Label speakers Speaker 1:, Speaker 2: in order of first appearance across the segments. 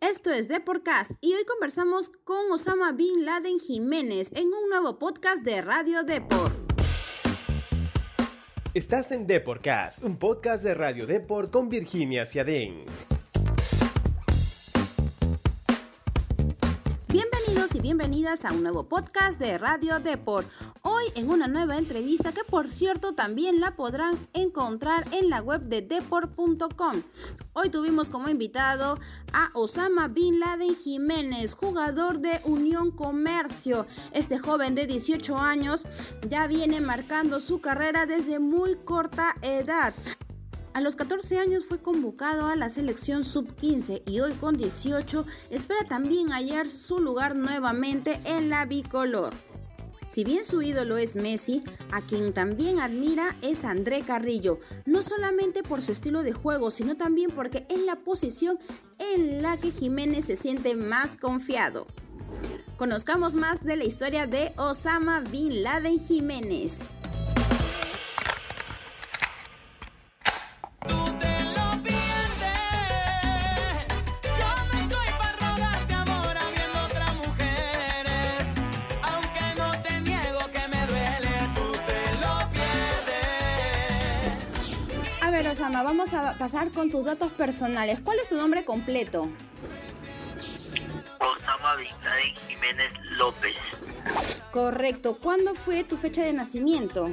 Speaker 1: Esto es Deporcast y hoy conversamos con Osama Bin Laden Jiménez en un nuevo podcast de Radio Deport.
Speaker 2: Estás en Deporcast, un podcast de Radio Deport con Virginia Ciadén.
Speaker 1: Y bienvenidas a un nuevo podcast de Radio Deport. Hoy en una nueva entrevista que por cierto también la podrán encontrar en la web de deport.com. Hoy tuvimos como invitado a Osama Bin Laden Jiménez, jugador de Unión Comercio. Este joven de 18 años ya viene marcando su carrera desde muy corta edad. A los 14 años fue convocado a la selección sub-15 y hoy con 18 espera también hallar su lugar nuevamente en la bicolor. Si bien su ídolo es Messi, a quien también admira es André Carrillo, no solamente por su estilo de juego, sino también porque es la posición en la que Jiménez se siente más confiado. Conozcamos más de la historia de Osama Bin Laden Jiménez. Vamos a pasar con tus datos personales. ¿Cuál es tu nombre completo?
Speaker 3: Osama Bin Jiménez López.
Speaker 1: Correcto. ¿Cuándo fue tu fecha de nacimiento?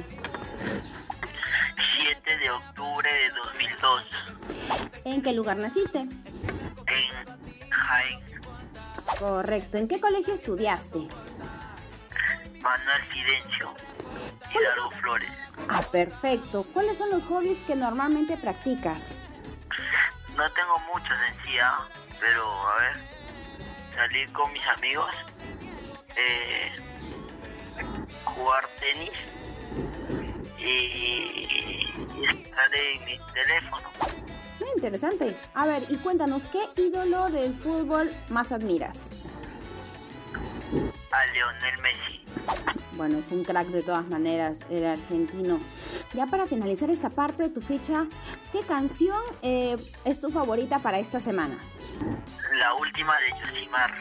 Speaker 3: 7 de octubre de 2002.
Speaker 1: ¿En qué lugar naciste?
Speaker 3: En Jaén.
Speaker 1: Correcto. ¿En qué colegio estudiaste?
Speaker 3: Manuel Fidencio. Hidalgo Flores.
Speaker 1: Ah, perfecto. ¿Cuáles son los hobbies que normalmente practicas?
Speaker 3: No tengo muchos en sí, ¿ah? pero a ver, salir con mis amigos, eh, jugar tenis y, estar en mi teléfono.
Speaker 1: Muy interesante. A ver, y cuéntanos, ¿qué ídolo del fútbol más admiras?
Speaker 3: A Lionel Messi.
Speaker 1: Bueno, es un crack de todas maneras, el argentino. Ya para finalizar esta parte de tu ficha, ¿qué canción eh, es tu favorita para esta semana?
Speaker 3: La última de Yosimar.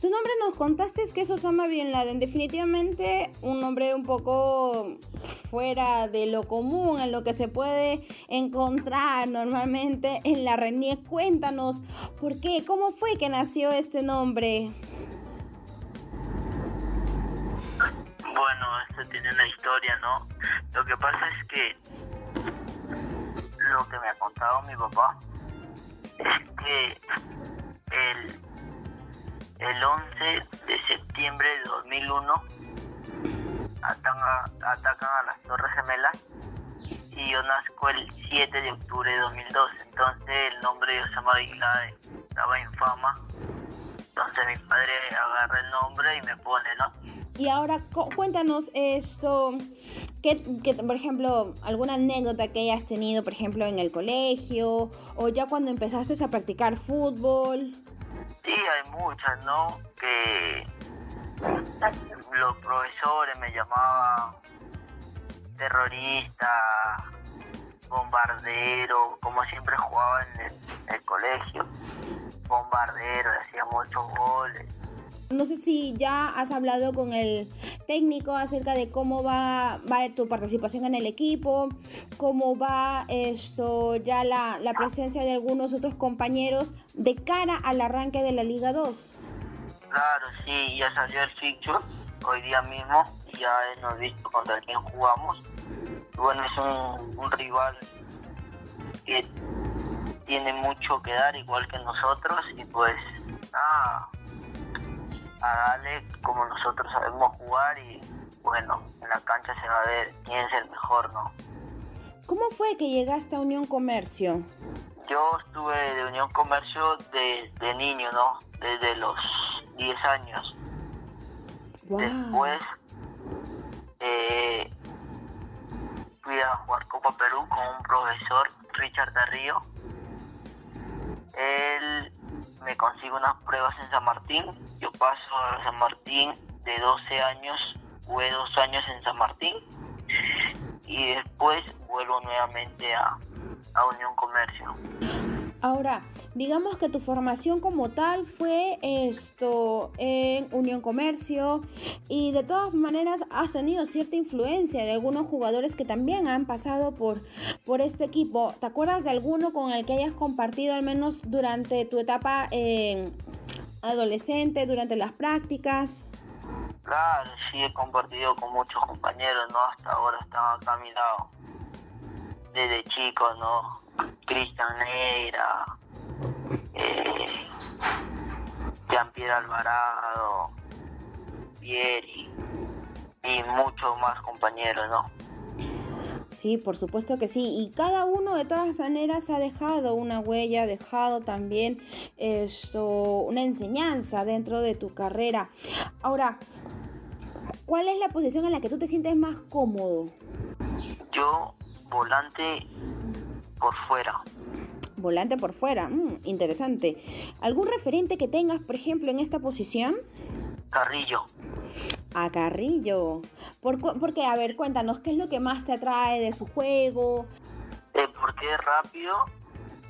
Speaker 1: Tu nombre nos contaste que es Osama Bin Laden. Definitivamente un nombre un poco fuera de lo común, en lo que se puede encontrar normalmente en la RENIE. Cuéntanos, ¿por qué? ¿Cómo fue que nació este nombre?
Speaker 3: Bueno, esto tiene una historia, ¿no? Lo que pasa es que lo que me ha contado mi papá es que el, el 11 de septiembre de 2001 atacan a, las Torres Gemelas y yo nazco el 7 de octubre de 2002. Entonces el nombre de Osama Bin Laden estaba en fama. Entonces mi padre agarra el nombre y me pone, ¿no?
Speaker 1: Y ahora cuéntanos esto, que, que, por ejemplo, alguna anécdota que hayas tenido, por ejemplo, en el colegio o ya cuando empezaste a practicar fútbol.
Speaker 3: Sí, hay muchas, ¿no? Que los profesores me llamaban terrorista, bombardero, como siempre jugaba en el, colegio, bombardero, hacía muchos goles.
Speaker 1: No sé si ya has hablado con el técnico acerca de cómo va, va tu participación en el equipo, cómo va esto ya la, la presencia de algunos otros compañeros de cara al arranque de la Liga 2.
Speaker 3: Claro, sí, ya salió el fixture hoy día mismo y ya hemos visto contra quién jugamos. Bueno, es un, rival que tiene mucho que dar, igual que nosotros, y pues nada, a darle como nosotros sabemos jugar y bueno, en la cancha se va a ver quién es el mejor, ¿no?
Speaker 1: ¿Cómo fue que llegaste a Unión Comercio?
Speaker 3: Yo estuve de Unión Comercio desde niño, ¿no? Desde los 10 años. Después eh, fui a jugar Copa Perú con un profesor, Richard Darrío. Él me consigue unas pruebas en San Martín, yo paso a San Martín de 12 años, jugué dos años en San Martín y después vuelvo nuevamente a, a Unión Comercio.
Speaker 1: Ahora, digamos que tu formación como tal fue esto en Unión Comercio y de todas maneras has tenido cierta influencia de algunos jugadores que también han pasado por, por este equipo. ¿Te acuerdas de alguno con el que hayas compartido al menos durante tu etapa eh, adolescente, durante las prácticas?
Speaker 3: Claro, sí he compartido con muchos compañeros, ¿no? Hasta ahora están acá a mi lado. Desde chico, ¿no? Cristian Neira, eh, Jean-Pierre Alvarado, Pieri y muchos más compañeros, ¿no?
Speaker 1: Sí, por supuesto que sí. Y cada uno de todas maneras ha dejado una huella, ha dejado también esto, una enseñanza dentro de tu carrera. Ahora, ¿cuál es la posición en la que tú te sientes más cómodo?
Speaker 3: Yo, volante por fuera.
Speaker 1: Volante por fuera, mm, interesante. ¿Algún referente que tengas, por ejemplo, en esta posición?
Speaker 3: Carrillo.
Speaker 1: A Carrillo. ¿Por, porque, a ver, cuéntanos, ¿qué es lo que más te atrae de su juego?
Speaker 3: Eh, porque es rápido,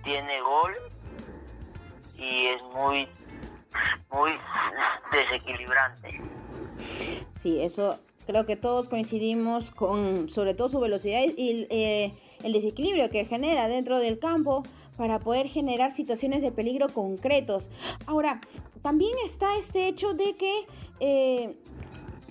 Speaker 3: tiene gol y es muy, muy desequilibrante.
Speaker 1: Sí, eso creo que todos coincidimos con, sobre todo su velocidad y eh, el desequilibrio que genera dentro del campo para poder generar situaciones de peligro concretos. Ahora, también está este hecho de que eh,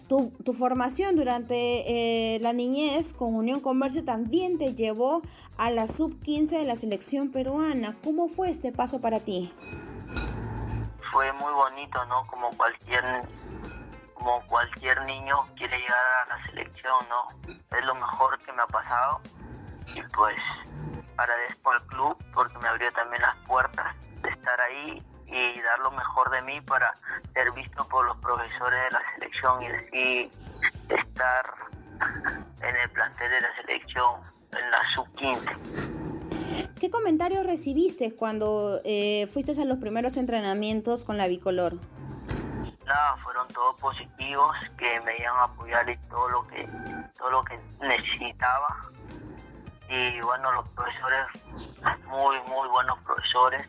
Speaker 1: tu, formación durante eh, la niñez con Unión Comercio también te llevó a la sub-15 de la selección peruana. ¿Cómo fue este paso para ti?
Speaker 3: Fue muy bonito, ¿no? Como cualquier como cualquier niño quiere llegar a la selección, ¿no? Es lo mejor que me ha pasado y pues agradezco al club porque me abrió también las puertas de estar ahí y dar lo mejor de mí para ser visto por los profesores de la selección y así estar en el plantel de la selección en la sub-15.
Speaker 1: ¿Qué comentarios recibiste cuando eh, fuiste a los primeros entrenamientos con la bicolor?
Speaker 3: Fueron todos positivos, que me iban a apoyar y todo lo que, todo lo que necesitaba y bueno, los profesores, muy, muy buenos profesores,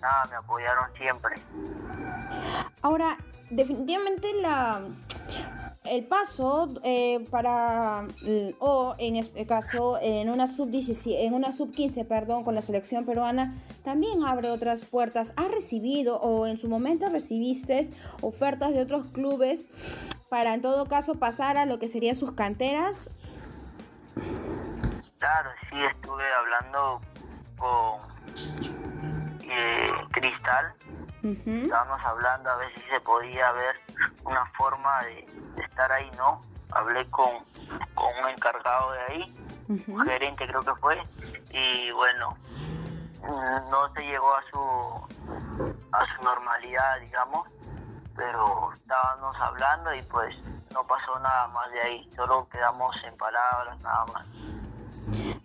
Speaker 3: nada, me apoyaron siempre.
Speaker 1: Ahora, definitivamente la el paso eh, para o en este caso en una sub 17, en una sub 15 perdón con la selección peruana también abre otras puertas has recibido o en su momento recibiste ofertas de otros clubes para en todo caso pasar a lo que serían sus canteras
Speaker 3: Claro, sí, estuve hablando con eh, Cristal. Estábamos hablando a ver si se podía ver una forma de, estar ahí, ¿no? Hablé con, un encargado de ahí, un gerente creo que fue, y bueno, no se llegó a su, a su normalidad, digamos, pero estábamos hablando y pues no pasó nada más de ahí, solo quedamos en palabras, nada más.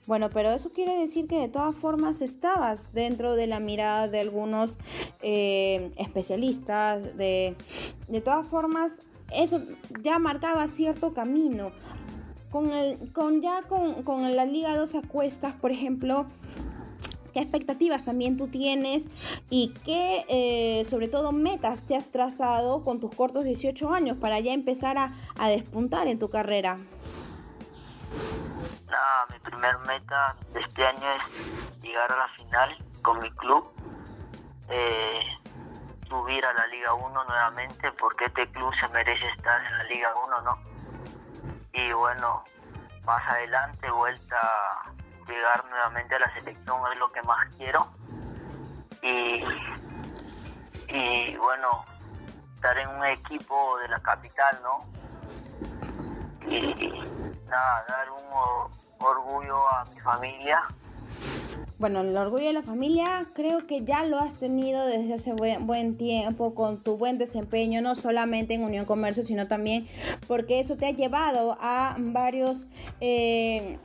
Speaker 1: Bueno, pero eso quiere decir que de todas formas estabas dentro de la mirada de algunos eh, especialistas, de, de todas formas eso ya marcaba cierto camino. Con, el, con ya con, con la Liga 2 acuestas, por ejemplo, qué expectativas también tú tienes y qué, eh, sobre todo, metas te has trazado con tus cortos 18 años para ya empezar a, a despuntar en tu carrera.
Speaker 3: Nada, mi primer meta de este año es llegar a la final con mi club, eh, subir a la Liga 1 nuevamente, porque este club se merece estar en la Liga 1, ¿no? Y bueno, más adelante vuelta llegar nuevamente a la selección es lo que más quiero. Y, y bueno, estar en un equipo de la capital, ¿no? Y nada, dar un orgullo a mi familia.
Speaker 1: Bueno, el orgullo de la familia creo que ya lo has tenido desde hace buen, tiempo con tu buen desempeño, no solamente en Unión Comercio, sino también porque eso te ha llevado a varios... Eh,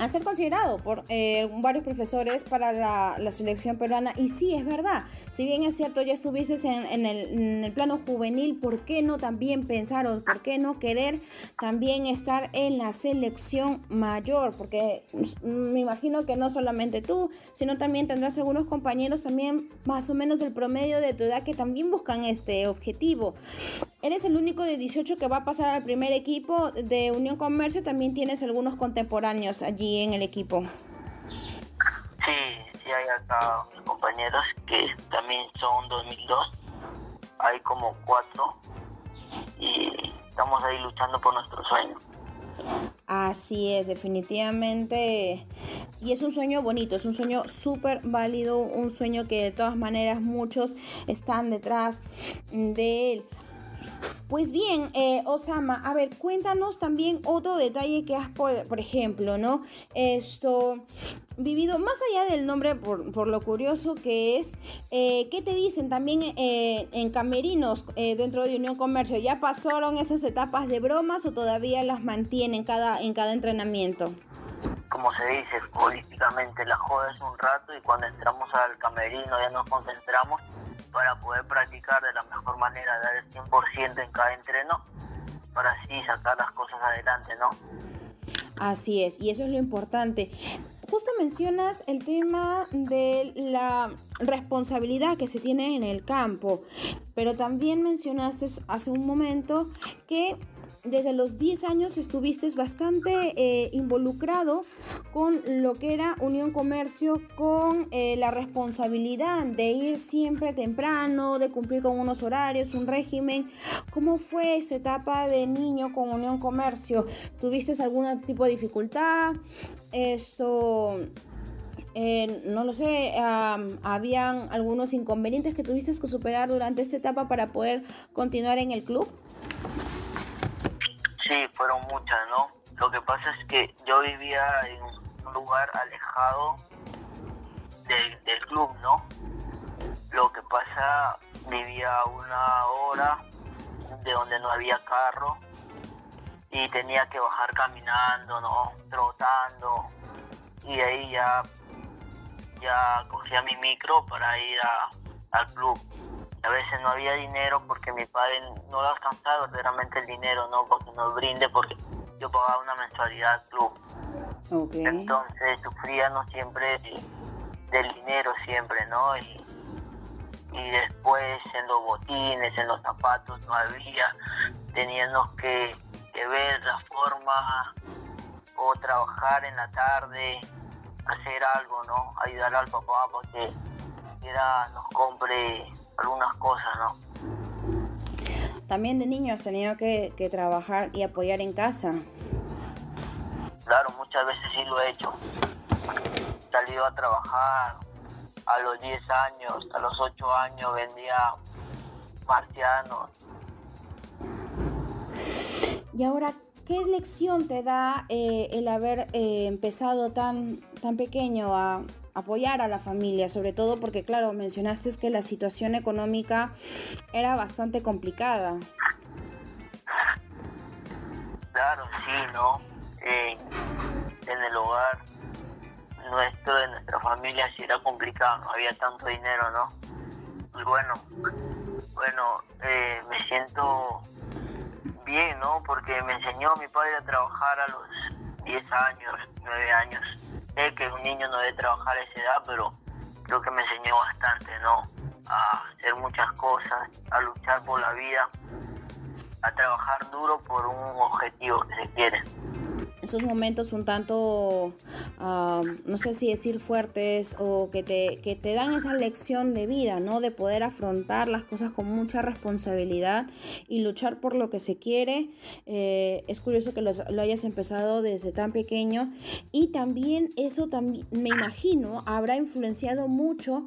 Speaker 1: a ser considerado por eh, varios profesores para la, selección peruana. Y sí, es verdad, si bien es cierto, ya estuviste en, el, plano juvenil, ¿por qué no también pensar por qué no querer también estar en la selección mayor? Porque mm, me imagino que no solamente tú, sino también tendrás algunos compañeros también más o menos del promedio de tu edad que también buscan este objetivo. Eres el único de 18 que va a pasar al primer equipo de Unión Comercio, también tienes algunos contemporáneos allí en el equipo.
Speaker 3: Sí, sí hay acá mis compañeros que también son 2002. Hay como cuatro y estamos ahí luchando por nuestro sueño.
Speaker 1: Así es, definitivamente. Y es un sueño bonito, es un sueño súper válido, un sueño que de todas maneras muchos están detrás de él. Pues bien, eh, Osama, a ver, cuéntanos también otro detalle que has, por, ejemplo, ¿no? Esto, vivido más allá del nombre, por, lo curioso que es, eh, ¿qué te dicen también eh, en camerinos dentro de Unión Comercio? ¿Ya pasaron esas etapas de bromas o todavía las mantienen cada, en cada entrenamiento?
Speaker 3: Como se dice políticamente, la joda es un rato y cuando entramos al camerino ya nos concentramos para poder practicar de la mejor manera, dar el 100% en cada entreno, para así sacar las cosas adelante, ¿no?
Speaker 1: Así es, y eso es lo importante. Justo mencionas el tema de la responsabilidad que se tiene en el campo, pero también mencionaste hace un momento que desde los 10 años estuviste bastante eh, involucrado con lo que era Unión Comercio, con eh, la responsabilidad de ir siempre temprano, de cumplir con unos horarios, un régimen. ¿Cómo fue esa etapa de niño con Unión Comercio? ¿Tuviste algún tipo de dificultad? Esto... Eh, no lo sé, habían algunos inconvenientes que tuviste que superar durante esta etapa para poder continuar en el club.
Speaker 3: Sí, fueron muchas, ¿no? Lo que pasa es que yo vivía en un lugar alejado del, club, ¿no? Lo que pasa, vivía una hora de donde no había carro y tenía que bajar caminando, ¿no? Trotando y ahí ya, ya cogía mi micro para ir al club a veces no había dinero porque mi padre no lo alcanzaba verdaderamente el dinero, ¿no? Porque nos brinde, porque yo pagaba una mensualidad al club. Entonces sufríamos siempre del dinero siempre, ¿no? Y, y después en los botines, en los zapatos no había, teníamos que, que ver la forma o trabajar en la tarde, hacer algo, ¿no? Ayudar al papá para que era, nos compre algunas cosas, ¿no?
Speaker 1: También de niño has tenido que, trabajar y apoyar en casa.
Speaker 3: Claro, muchas veces sí lo he hecho. He salido a trabajar a los 10 años, a los 8 años vendía marcianos.
Speaker 1: Y ahora, ¿qué lección te da eh, el haber eh, empezado tan, tan pequeño a, apoyar a la familia, sobre todo porque, claro, mencionaste que la situación económica era bastante complicada.
Speaker 3: Claro, sí, ¿no? en el hogar nuestro, de nuestra familia, sí era complicado, no había tanto dinero, ¿no? Y bueno, bueno, eh, me siento bien, ¿no? Porque me enseñó mi padre a trabajar a los 10 años, 9 años sé que un niño no debe trabajar a esa edad, pero creo que me enseñó bastante, ¿no? A hacer muchas cosas, a luchar por la vida, a trabajar duro por un objetivo que se quiere
Speaker 1: esos momentos un tanto, no sé si decir fuertes o que te, que te dan esa lección de vida, ¿no? De poder afrontar las cosas con mucha responsabilidad y luchar por lo que se quiere. Eh, es curioso que lo, hayas empezado desde tan pequeño y también eso también, me imagino, habrá influenciado mucho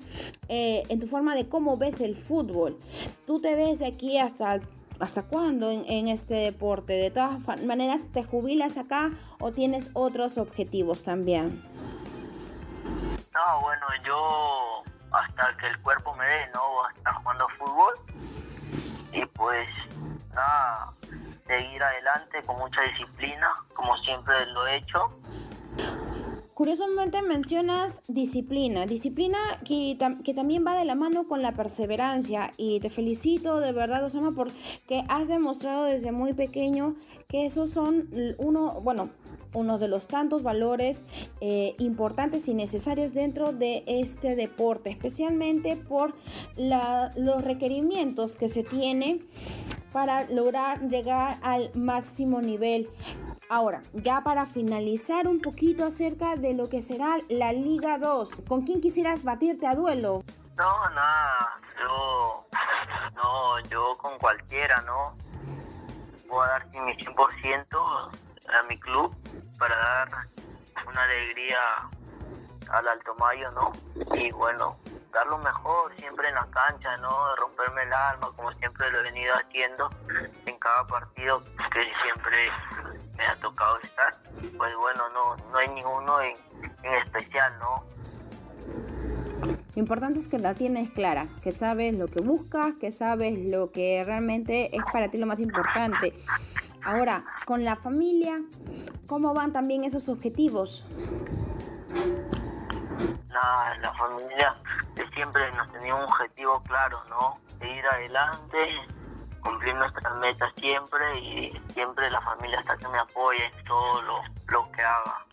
Speaker 1: eh, en tu forma de cómo ves el fútbol. Tú te ves de aquí hasta ¿Hasta cuándo en, este deporte? De todas maneras, ¿te jubilas acá o tienes otros objetivos también?
Speaker 3: No, bueno, yo hasta que el cuerpo me dé, ¿no? Hasta jugando fútbol. Y pues, nada, seguir adelante con mucha disciplina, como siempre lo he hecho.
Speaker 1: Curiosamente mencionas disciplina, disciplina que, que, también va de la mano con la perseverancia y te felicito de verdad, Osama, porque has demostrado desde muy pequeño que esos son uno, bueno, uno de los tantos valores eh, importantes y necesarios dentro de este deporte, especialmente por los requerimientos que se tiene para lograr llegar al máximo nivel. Ahora, ya para finalizar un poquito acerca de lo que será la Liga 2, ¿con quién quisieras batirte a duelo?
Speaker 3: No, nada, yo, no, yo con cualquiera, ¿no? Voy a dar mi 100% a mi club para dar una alegría al Alto Mayo, ¿no? Y bueno, dar lo mejor siempre en la cancha, ¿no? Romperme el alma, como siempre lo he venido haciendo en cada partido que siempre me ha tocado estar. Pues bueno, no, no hay ninguno en, en especial, ¿no?
Speaker 1: Lo importante es que la tienes clara, que sabes lo que buscas, que sabes lo que realmente es para ti lo más importante. Ahora, con la familia, ¿cómo van también esos objetivos?
Speaker 3: La, la familia siempre nos tenía un objetivo claro, ¿no? De ir adelante, cumplir nuestras metas siempre y siempre la familia hasta que me apoye en todo lo, lo que haga.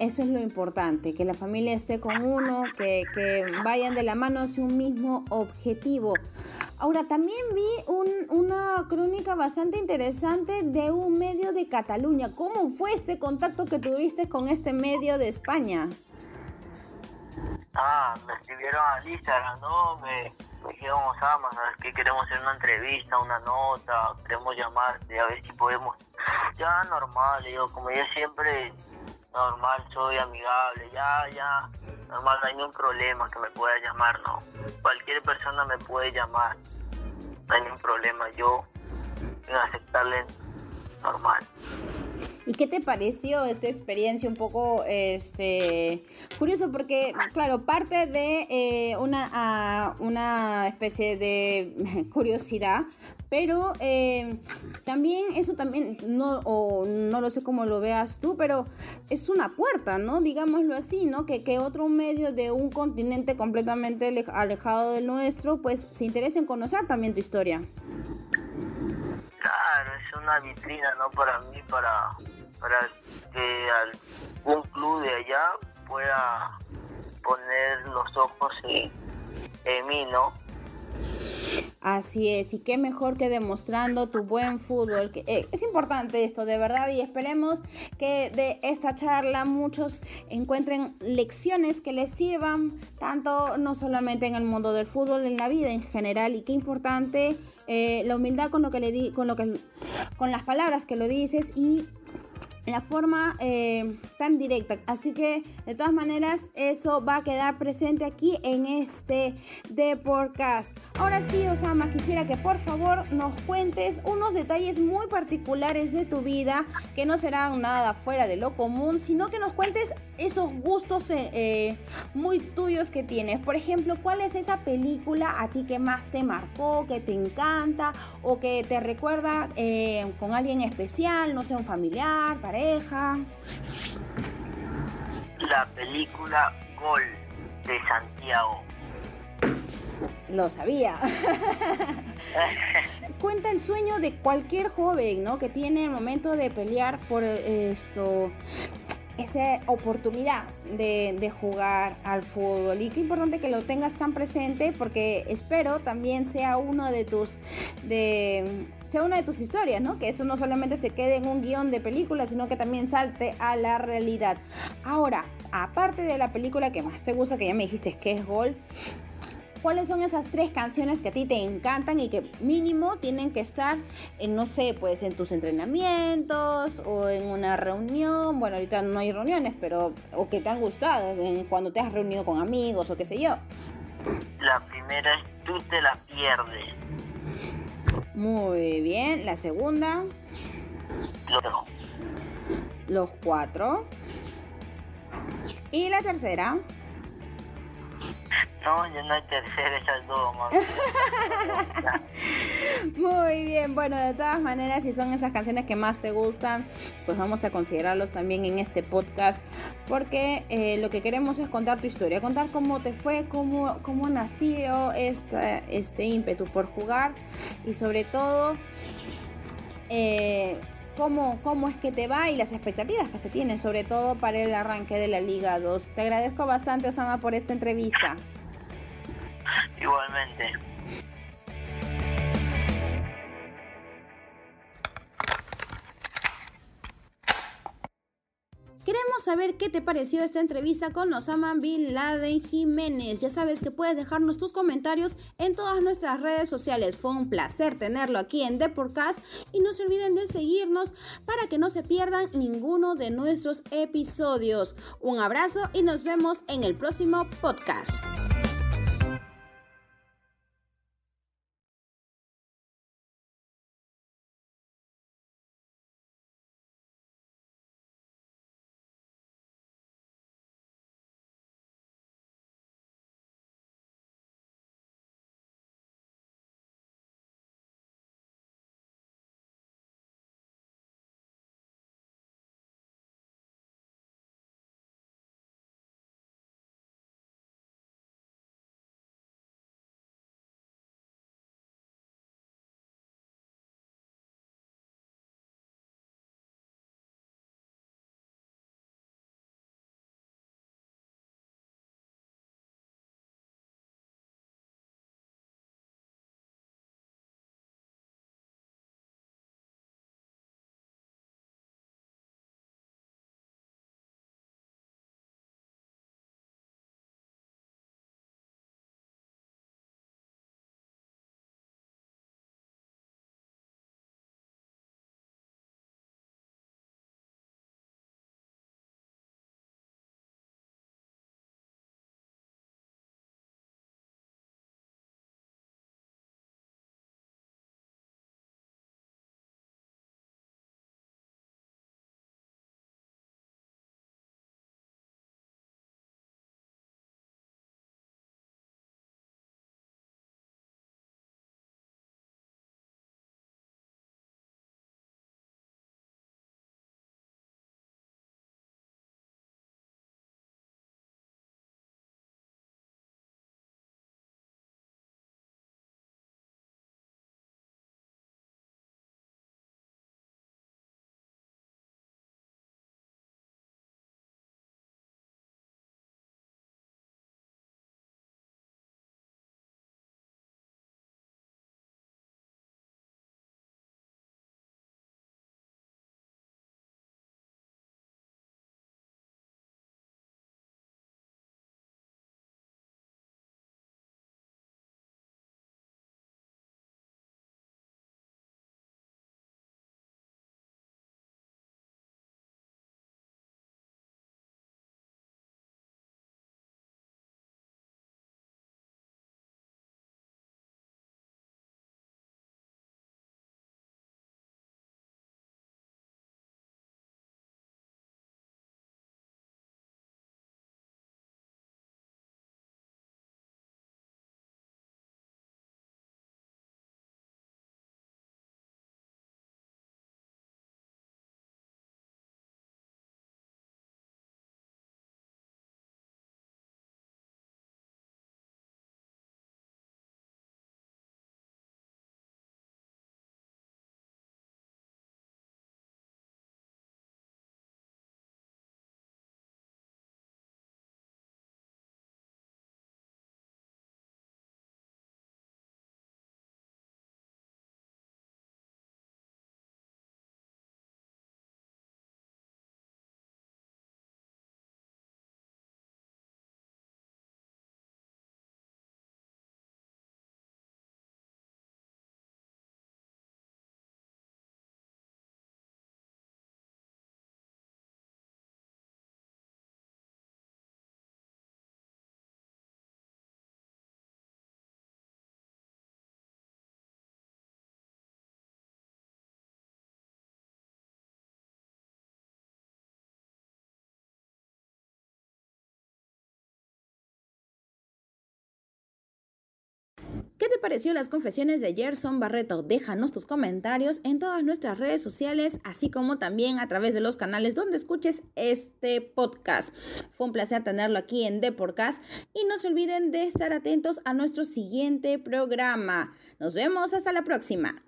Speaker 1: Eso es lo importante, que la familia esté con uno, que, que vayan de la mano hacia un mismo objetivo. Ahora, también vi una crónica bastante interesante de un medio de Cataluña. ¿Cómo fue este contacto que tuviste con este medio de España?
Speaker 3: Ah, me escribieron al Instagram, ¿no? Me, me dijeron, Osama, ¿sabes qué? Queremos hacer una entrevista, una nota, queremos llamarte a ver si podemos. Ya, normal, digo, como yo siempre, normal, soy amigable, ya, ya, normal, no hay ningún problema que me pueda llamar, ¿no? Cualquier persona me puede llamar, no hay ningún problema, yo en aceptarle normal.
Speaker 1: ¿Y qué te pareció esta experiencia un poco este curioso? Porque, claro, parte de eh, una, una especie de curiosidad, pero eh, también eso también, no, o no lo sé cómo lo veas tú, pero es una puerta, ¿no? Digámoslo así, ¿no? Que, que otro medio de un continente completamente alejado del nuestro, pues se interese en conocer también tu historia.
Speaker 3: Claro, es una vitrina, ¿no? Para mí, para para que algún club de allá pueda poner los ojos en, en mí, ¿no?
Speaker 1: Así es, y qué mejor que demostrando tu buen fútbol. Eh, es importante esto, de verdad, y esperemos que de esta charla muchos encuentren lecciones que les sirvan, tanto no solamente en el mundo del fútbol, en la vida en general, y qué importante eh, la humildad con lo que le di, con lo que, con las palabras que lo dices y la forma eh, tan directa. Así que de todas maneras eso va a quedar presente aquí en este de podcast. Ahora sí, Osama, quisiera que por favor nos cuentes unos detalles muy particulares de tu vida que no serán nada fuera de lo común, sino que nos cuentes esos gustos eh, eh, muy tuyos que tienes. Por ejemplo, ¿cuál es esa película a ti que más te marcó, que te encanta o que te recuerda con alguien especial, no sé, un familiar,
Speaker 3: la película Gol de Santiago.
Speaker 1: Lo sabía. Cuenta el sueño de cualquier joven, ¿no? Que tiene el momento de pelear por esto, esa oportunidad de, de, jugar al fútbol. Y qué importante que lo tengas tan presente porque espero también sea uno de tus de sea una de tus historias, ¿no? Que eso no solamente se quede en un guion de película, sino que también salte a la realidad. Ahora, aparte de la película que más te gusta, que ya me dijiste que es Gol, ¿cuáles son esas tres canciones que a ti te encantan y que mínimo tienen que estar en, no sé, pues en tus entrenamientos o en una reunión? Bueno, ahorita no hay reuniones, pero o que te han gustado cuando te has reunido con amigos o qué sé yo.
Speaker 3: La primera es Tú te la pierdes
Speaker 1: muy bien. La segunda. Los cuatro. Y la tercera.
Speaker 3: No, ya no hay tercera, esas dos,
Speaker 1: Muy bien, bueno, de todas maneras, si son esas canciones que más te gustan, pues vamos a considerarlos también en este podcast, porque eh, lo que queremos es contar tu historia, contar cómo te fue, cómo, cómo nació este, este ímpetu por jugar y sobre todo... Eh, cómo, cómo es que te va y las expectativas que se tienen, sobre todo para el arranque de la Liga 2. Te agradezco bastante, Osama, por esta entrevista.
Speaker 3: Igualmente.
Speaker 1: Queremos saber qué te pareció esta entrevista con Osama Bin Laden Jiménez. Ya sabes que puedes dejarnos tus comentarios en todas nuestras redes sociales. Fue un placer tenerlo aquí en The y no se olviden de seguirnos para que no se pierdan ninguno de nuestros episodios. Un abrazo y nos vemos en el próximo podcast. ¿Qué te pareció las confesiones de Gerson Barreto? Déjanos tus comentarios en todas nuestras redes sociales, así como también a través de los canales donde escuches este podcast. Fue un placer tenerlo aquí en Deporcast y no se olviden de estar atentos a nuestro siguiente programa. Nos vemos hasta la próxima.